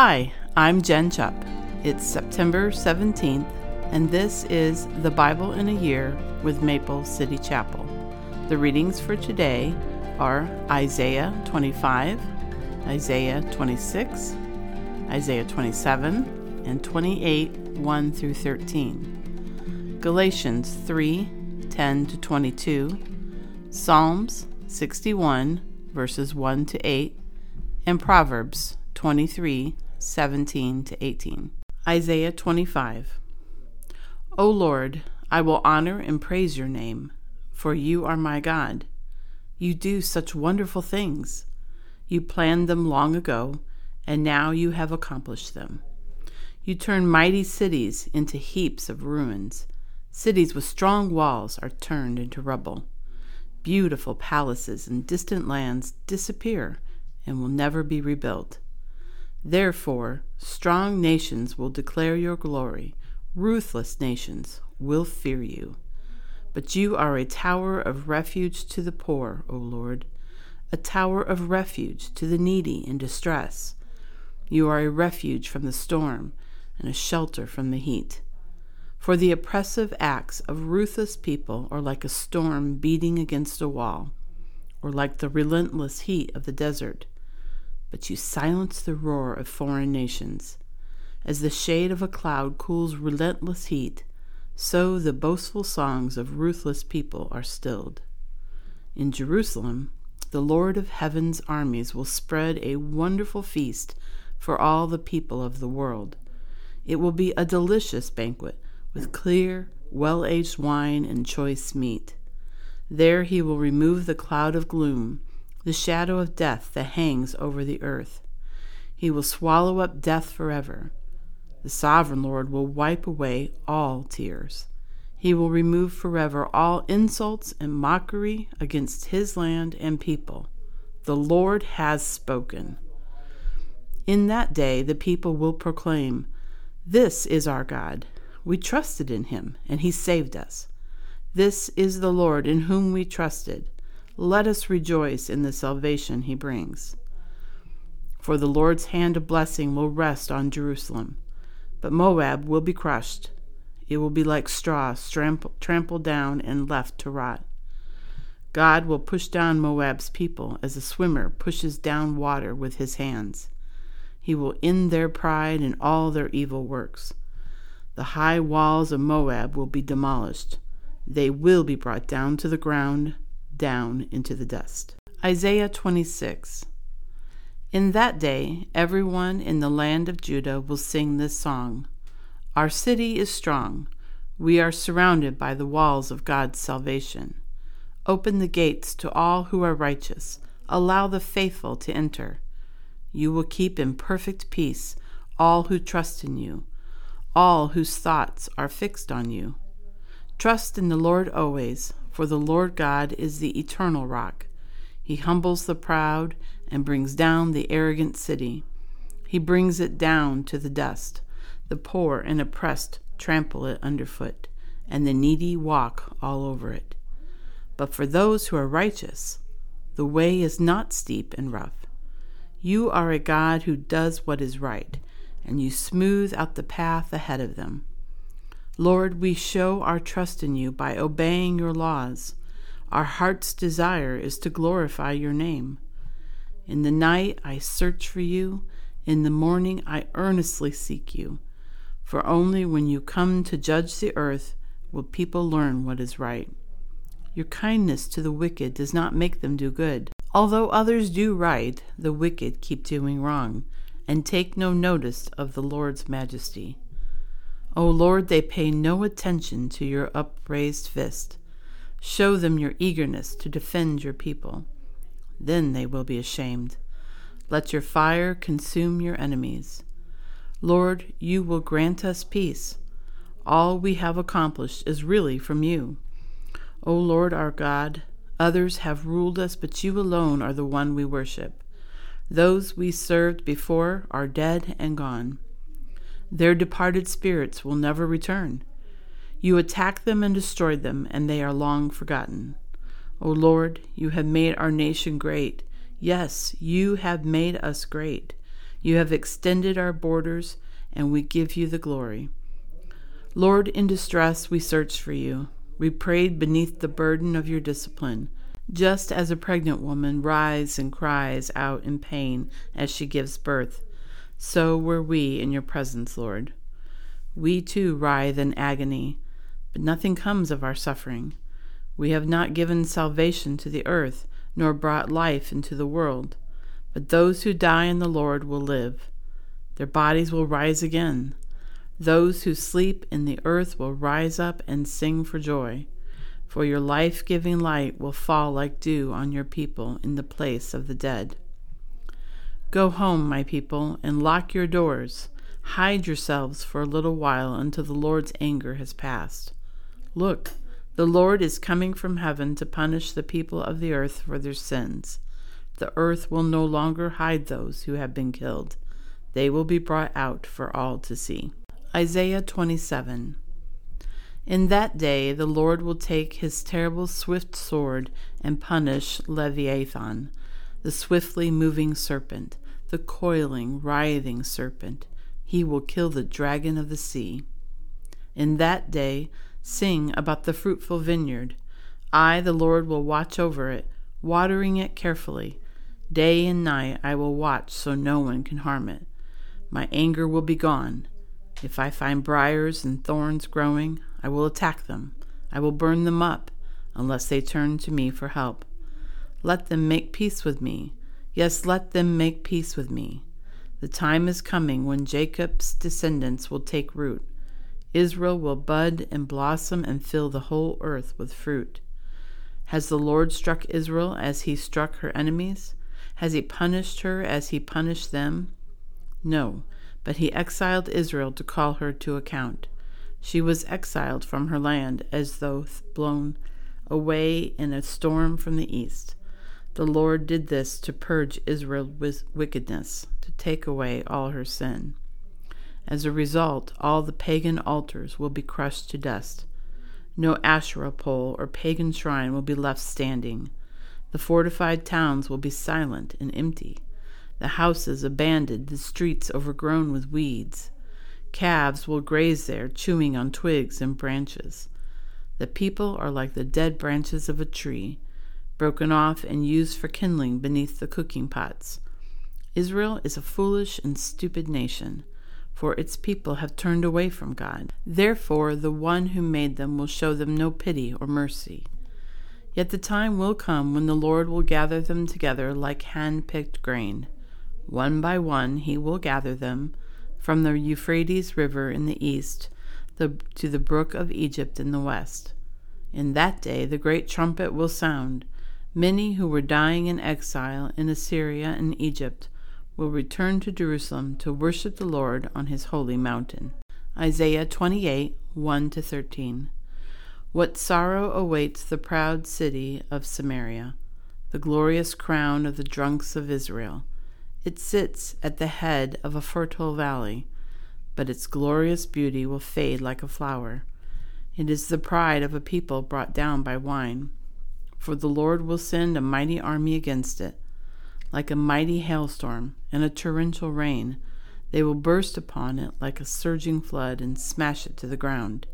Hi, I'm Jen Chupp. It's September 17th, and this is the Bible in a Year with Maple City Chapel. The readings for today are Isaiah 25, Isaiah 26, Isaiah 27, and 28 1 through 13, Galatians 3 10 to 22, Psalms 61 verses 1 to 8, and Proverbs 23 17 to 18. Isaiah 25. O Lord, I will honor and praise your name, for you are my God. You do such wonderful things. You planned them long ago, and now you have accomplished them. You turn mighty cities into heaps of ruins. Cities with strong walls are turned into rubble. Beautiful palaces in distant lands disappear and will never be rebuilt. Therefore, strong nations will declare your glory, ruthless nations will fear you. But you are a tower of refuge to the poor, O Lord, a tower of refuge to the needy in distress. You are a refuge from the storm and a shelter from the heat. For the oppressive acts of ruthless people are like a storm beating against a wall, or like the relentless heat of the desert but you silence the roar of foreign nations. As the shade of a cloud cools relentless heat, so the boastful songs of ruthless people are stilled. In Jerusalem, the Lord of heaven's armies will spread a wonderful feast for all the people of the world. It will be a delicious banquet with clear, well aged wine and choice meat. There he will remove the cloud of gloom the shadow of death that hangs over the earth. He will swallow up death forever. The sovereign Lord will wipe away all tears. He will remove forever all insults and mockery against his land and people. The Lord has spoken. In that day, the people will proclaim, This is our God. We trusted in him, and he saved us. This is the Lord in whom we trusted. Let us rejoice in the salvation he brings. For the Lord's hand of blessing will rest on Jerusalem, but Moab will be crushed. It will be like straw trampled down and left to rot. God will push down Moab's people as a swimmer pushes down water with his hands. He will end their pride and all their evil works. The high walls of Moab will be demolished. They will be brought down to the ground down into the dust. Isaiah 26. In that day, everyone in the land of Judah will sing this song Our city is strong. We are surrounded by the walls of God's salvation. Open the gates to all who are righteous. Allow the faithful to enter. You will keep in perfect peace all who trust in you, all whose thoughts are fixed on you. Trust in the Lord always, for the Lord God is the eternal rock. He humbles the proud and brings down the arrogant city. He brings it down to the dust. The poor and oppressed trample it underfoot, and the needy walk all over it. But for those who are righteous, the way is not steep and rough. You are a God who does what is right, and you smooth out the path ahead of them. Lord, we show our trust in you by obeying your laws. Our heart's desire is to glorify your name. In the night I search for you, in the morning I earnestly seek you. For only when you come to judge the earth will people learn what is right. Your kindness to the wicked does not make them do good. Although others do right, the wicked keep doing wrong, and take no notice of the Lord's majesty. O Lord, they pay no attention to your upraised fist. Show them your eagerness to defend your people. Then they will be ashamed. Let your fire consume your enemies. Lord, you will grant us peace. All we have accomplished is really from you. O Lord our God, others have ruled us, but you alone are the one we worship. Those we served before are dead and gone. Their departed spirits will never return. You attacked them and destroyed them, and they are long forgotten. O Lord, you have made our nation great. Yes, you have made us great. You have extended our borders, and we give you the glory. Lord, in distress we searched for you. We prayed beneath the burden of your discipline, just as a pregnant woman writhes and cries out in pain as she gives birth. So were we in your presence, Lord. We too writhe in agony, but nothing comes of our suffering. We have not given salvation to the earth, nor brought life into the world. But those who die in the Lord will live. Their bodies will rise again. Those who sleep in the earth will rise up and sing for joy. For your life giving light will fall like dew on your people in the place of the dead. Go home, my people, and lock your doors. Hide yourselves for a little while until the Lord's anger has passed. Look, the Lord is coming from heaven to punish the people of the earth for their sins. The earth will no longer hide those who have been killed. They will be brought out for all to see. Isaiah 27 In that day the Lord will take his terrible swift sword and punish Leviathan, the swiftly moving serpent, the coiling, writhing serpent. He will kill the dragon of the sea. In that day Sing about the fruitful vineyard. I, the Lord, will watch over it, watering it carefully. Day and night I will watch so no one can harm it. My anger will be gone. If I find briars and thorns growing, I will attack them. I will burn them up, unless they turn to me for help. Let them make peace with me. Yes, let them make peace with me. The time is coming when Jacob's descendants will take root. Israel will bud and blossom and fill the whole earth with fruit. Has the Lord struck Israel as he struck her enemies? Has he punished her as he punished them? No, but he exiled Israel to call her to account. She was exiled from her land as though blown away in a storm from the east. The Lord did this to purge Israel with wickedness, to take away all her sin. As a result, all the pagan altars will be crushed to dust. No Asherah pole or pagan shrine will be left standing. The fortified towns will be silent and empty, the houses abandoned, the streets overgrown with weeds. Calves will graze there, chewing on twigs and branches. The people are like the dead branches of a tree, broken off and used for kindling beneath the cooking pots. Israel is a foolish and stupid nation for its people have turned away from God. Therefore, the one who made them will show them no pity or mercy. Yet the time will come when the Lord will gather them together like hand picked grain. One by one he will gather them from the Euphrates River in the east the, to the brook of Egypt in the west. In that day the great trumpet will sound. Many who were dying in exile in Assyria and Egypt will return to Jerusalem to worship the Lord on his holy mountain. Isaiah 28 1 13. What sorrow awaits the proud city of Samaria, the glorious crown of the drunks of Israel. It sits at the head of a fertile valley, but its glorious beauty will fade like a flower. It is the pride of a people brought down by wine. For the Lord will send a mighty army against it like a mighty hailstorm and a torrential rain. They will burst upon it like a surging flood and smash it to the ground.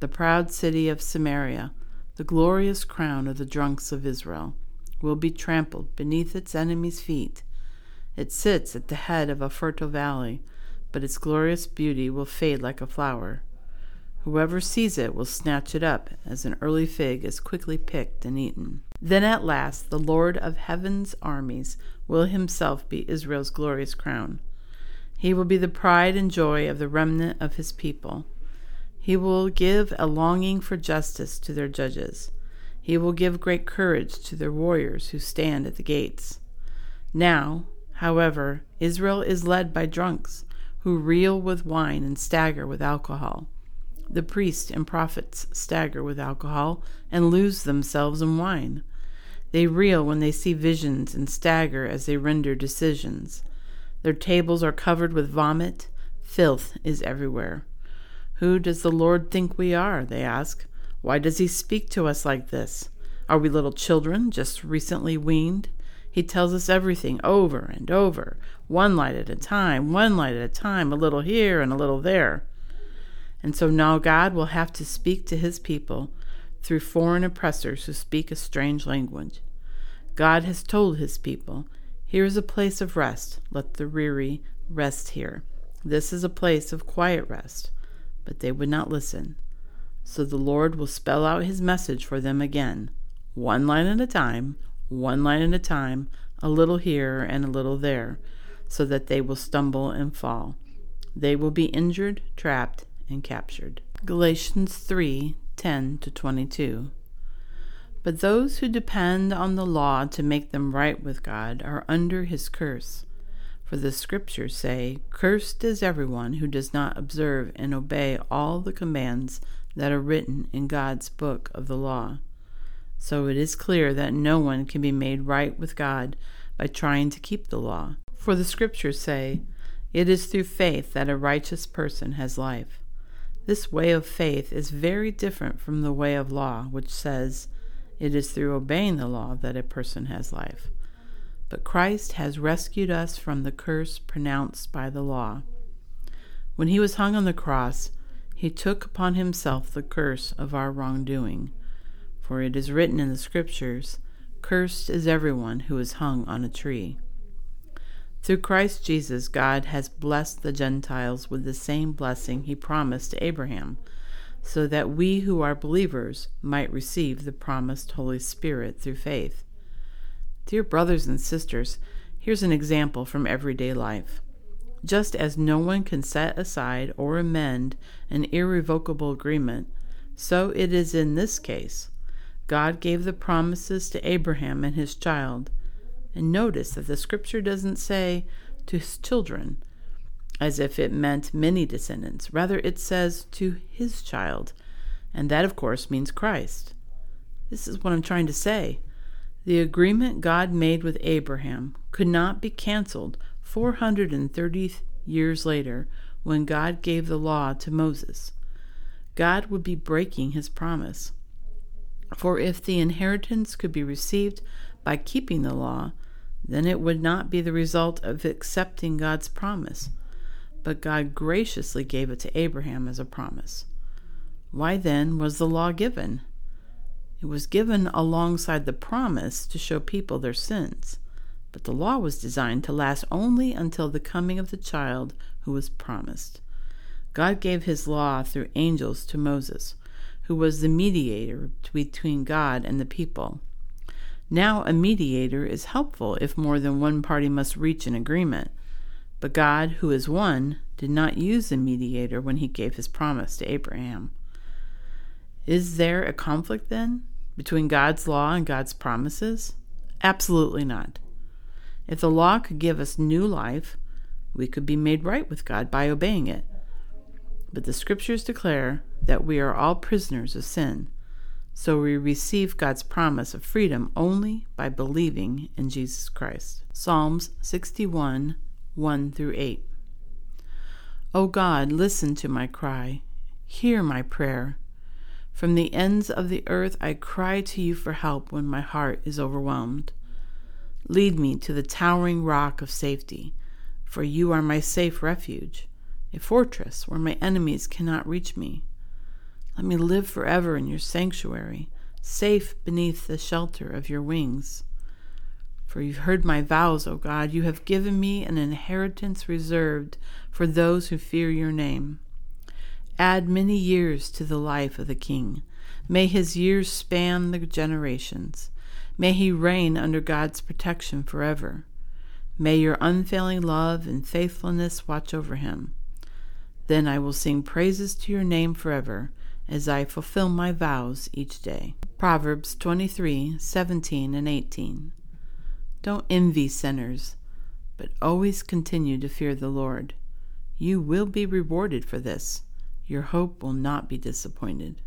The proud city of Samaria, the glorious crown of the drunks of Israel, will be trampled beneath its enemies' feet. It sits at the head of a fertile valley, but its glorious beauty will fade like a flower. Whoever sees it will snatch it up, as an early fig is quickly picked and eaten. Then at last the Lord of heaven's armies will himself be Israel's glorious crown. He will be the pride and joy of the remnant of his people. He will give a longing for justice to their judges. He will give great courage to their warriors who stand at the gates. Now, however, Israel is led by drunks who reel with wine and stagger with alcohol. The priests and prophets stagger with alcohol and lose themselves in wine. They reel when they see visions and stagger as they render decisions. Their tables are covered with vomit. Filth is everywhere. Who does the Lord think we are? They ask. Why does he speak to us like this? Are we little children, just recently weaned? He tells us everything over and over, one light at a time, one light at a time, a little here and a little there. And so now God will have to speak to his people through foreign oppressors who speak a strange language. God has told his people, Here is a place of rest. Let the weary rest here. This is a place of quiet rest. But they would not listen. So the Lord will spell out his message for them again, one line at a time, one line at a time, a little here and a little there, so that they will stumble and fall. They will be injured, trapped, and captured. Galatians 3 10 to 22. But those who depend on the law to make them right with God are under his curse. For the scriptures say, Cursed is everyone who does not observe and obey all the commands that are written in God's book of the law. So it is clear that no one can be made right with God by trying to keep the law. For the scriptures say, It is through faith that a righteous person has life. This way of faith is very different from the way of law, which says, It is through obeying the law that a person has life. But Christ has rescued us from the curse pronounced by the law. When he was hung on the cross, he took upon himself the curse of our wrongdoing. For it is written in the Scriptures, Cursed is everyone who is hung on a tree. Through Christ Jesus, God has blessed the Gentiles with the same blessing he promised to Abraham, so that we who are believers might receive the promised Holy Spirit through faith. Dear brothers and sisters, here's an example from everyday life. Just as no one can set aside or amend an irrevocable agreement, so it is in this case. God gave the promises to Abraham and his child and notice that the scripture doesn't say to his children, as if it meant many descendants. Rather, it says to his child. And that, of course, means Christ. This is what I'm trying to say. The agreement God made with Abraham could not be canceled 430 years later when God gave the law to Moses. God would be breaking his promise. For if the inheritance could be received by keeping the law, then it would not be the result of accepting God's promise, but God graciously gave it to Abraham as a promise. Why then was the law given? It was given alongside the promise to show people their sins, but the law was designed to last only until the coming of the child who was promised. God gave his law through angels to Moses, who was the mediator between God and the people. Now, a mediator is helpful if more than one party must reach an agreement. But God, who is one, did not use a mediator when he gave his promise to Abraham. Is there a conflict then between God's law and God's promises? Absolutely not. If the law could give us new life, we could be made right with God by obeying it. But the scriptures declare that we are all prisoners of sin so we receive God's promise of freedom only by believing in Jesus Christ. Psalms 61 1 through 8. O God, listen to my cry, hear my prayer. From the ends of the earth I cry to you for help when my heart is overwhelmed. Lead me to the towering rock of safety, for you are my safe refuge, a fortress where my enemies cannot reach me. Let me live forever in your sanctuary, safe beneath the shelter of your wings. For you've heard my vows, O God. You have given me an inheritance reserved for those who fear your name. Add many years to the life of the king. May his years span the generations. May he reign under God's protection forever. May your unfailing love and faithfulness watch over him. Then I will sing praises to your name forever as I fulfill my vows each day. Proverbs 23 17 and 18. Don't envy sinners, but always continue to fear the Lord. You will be rewarded for this. Your hope will not be disappointed.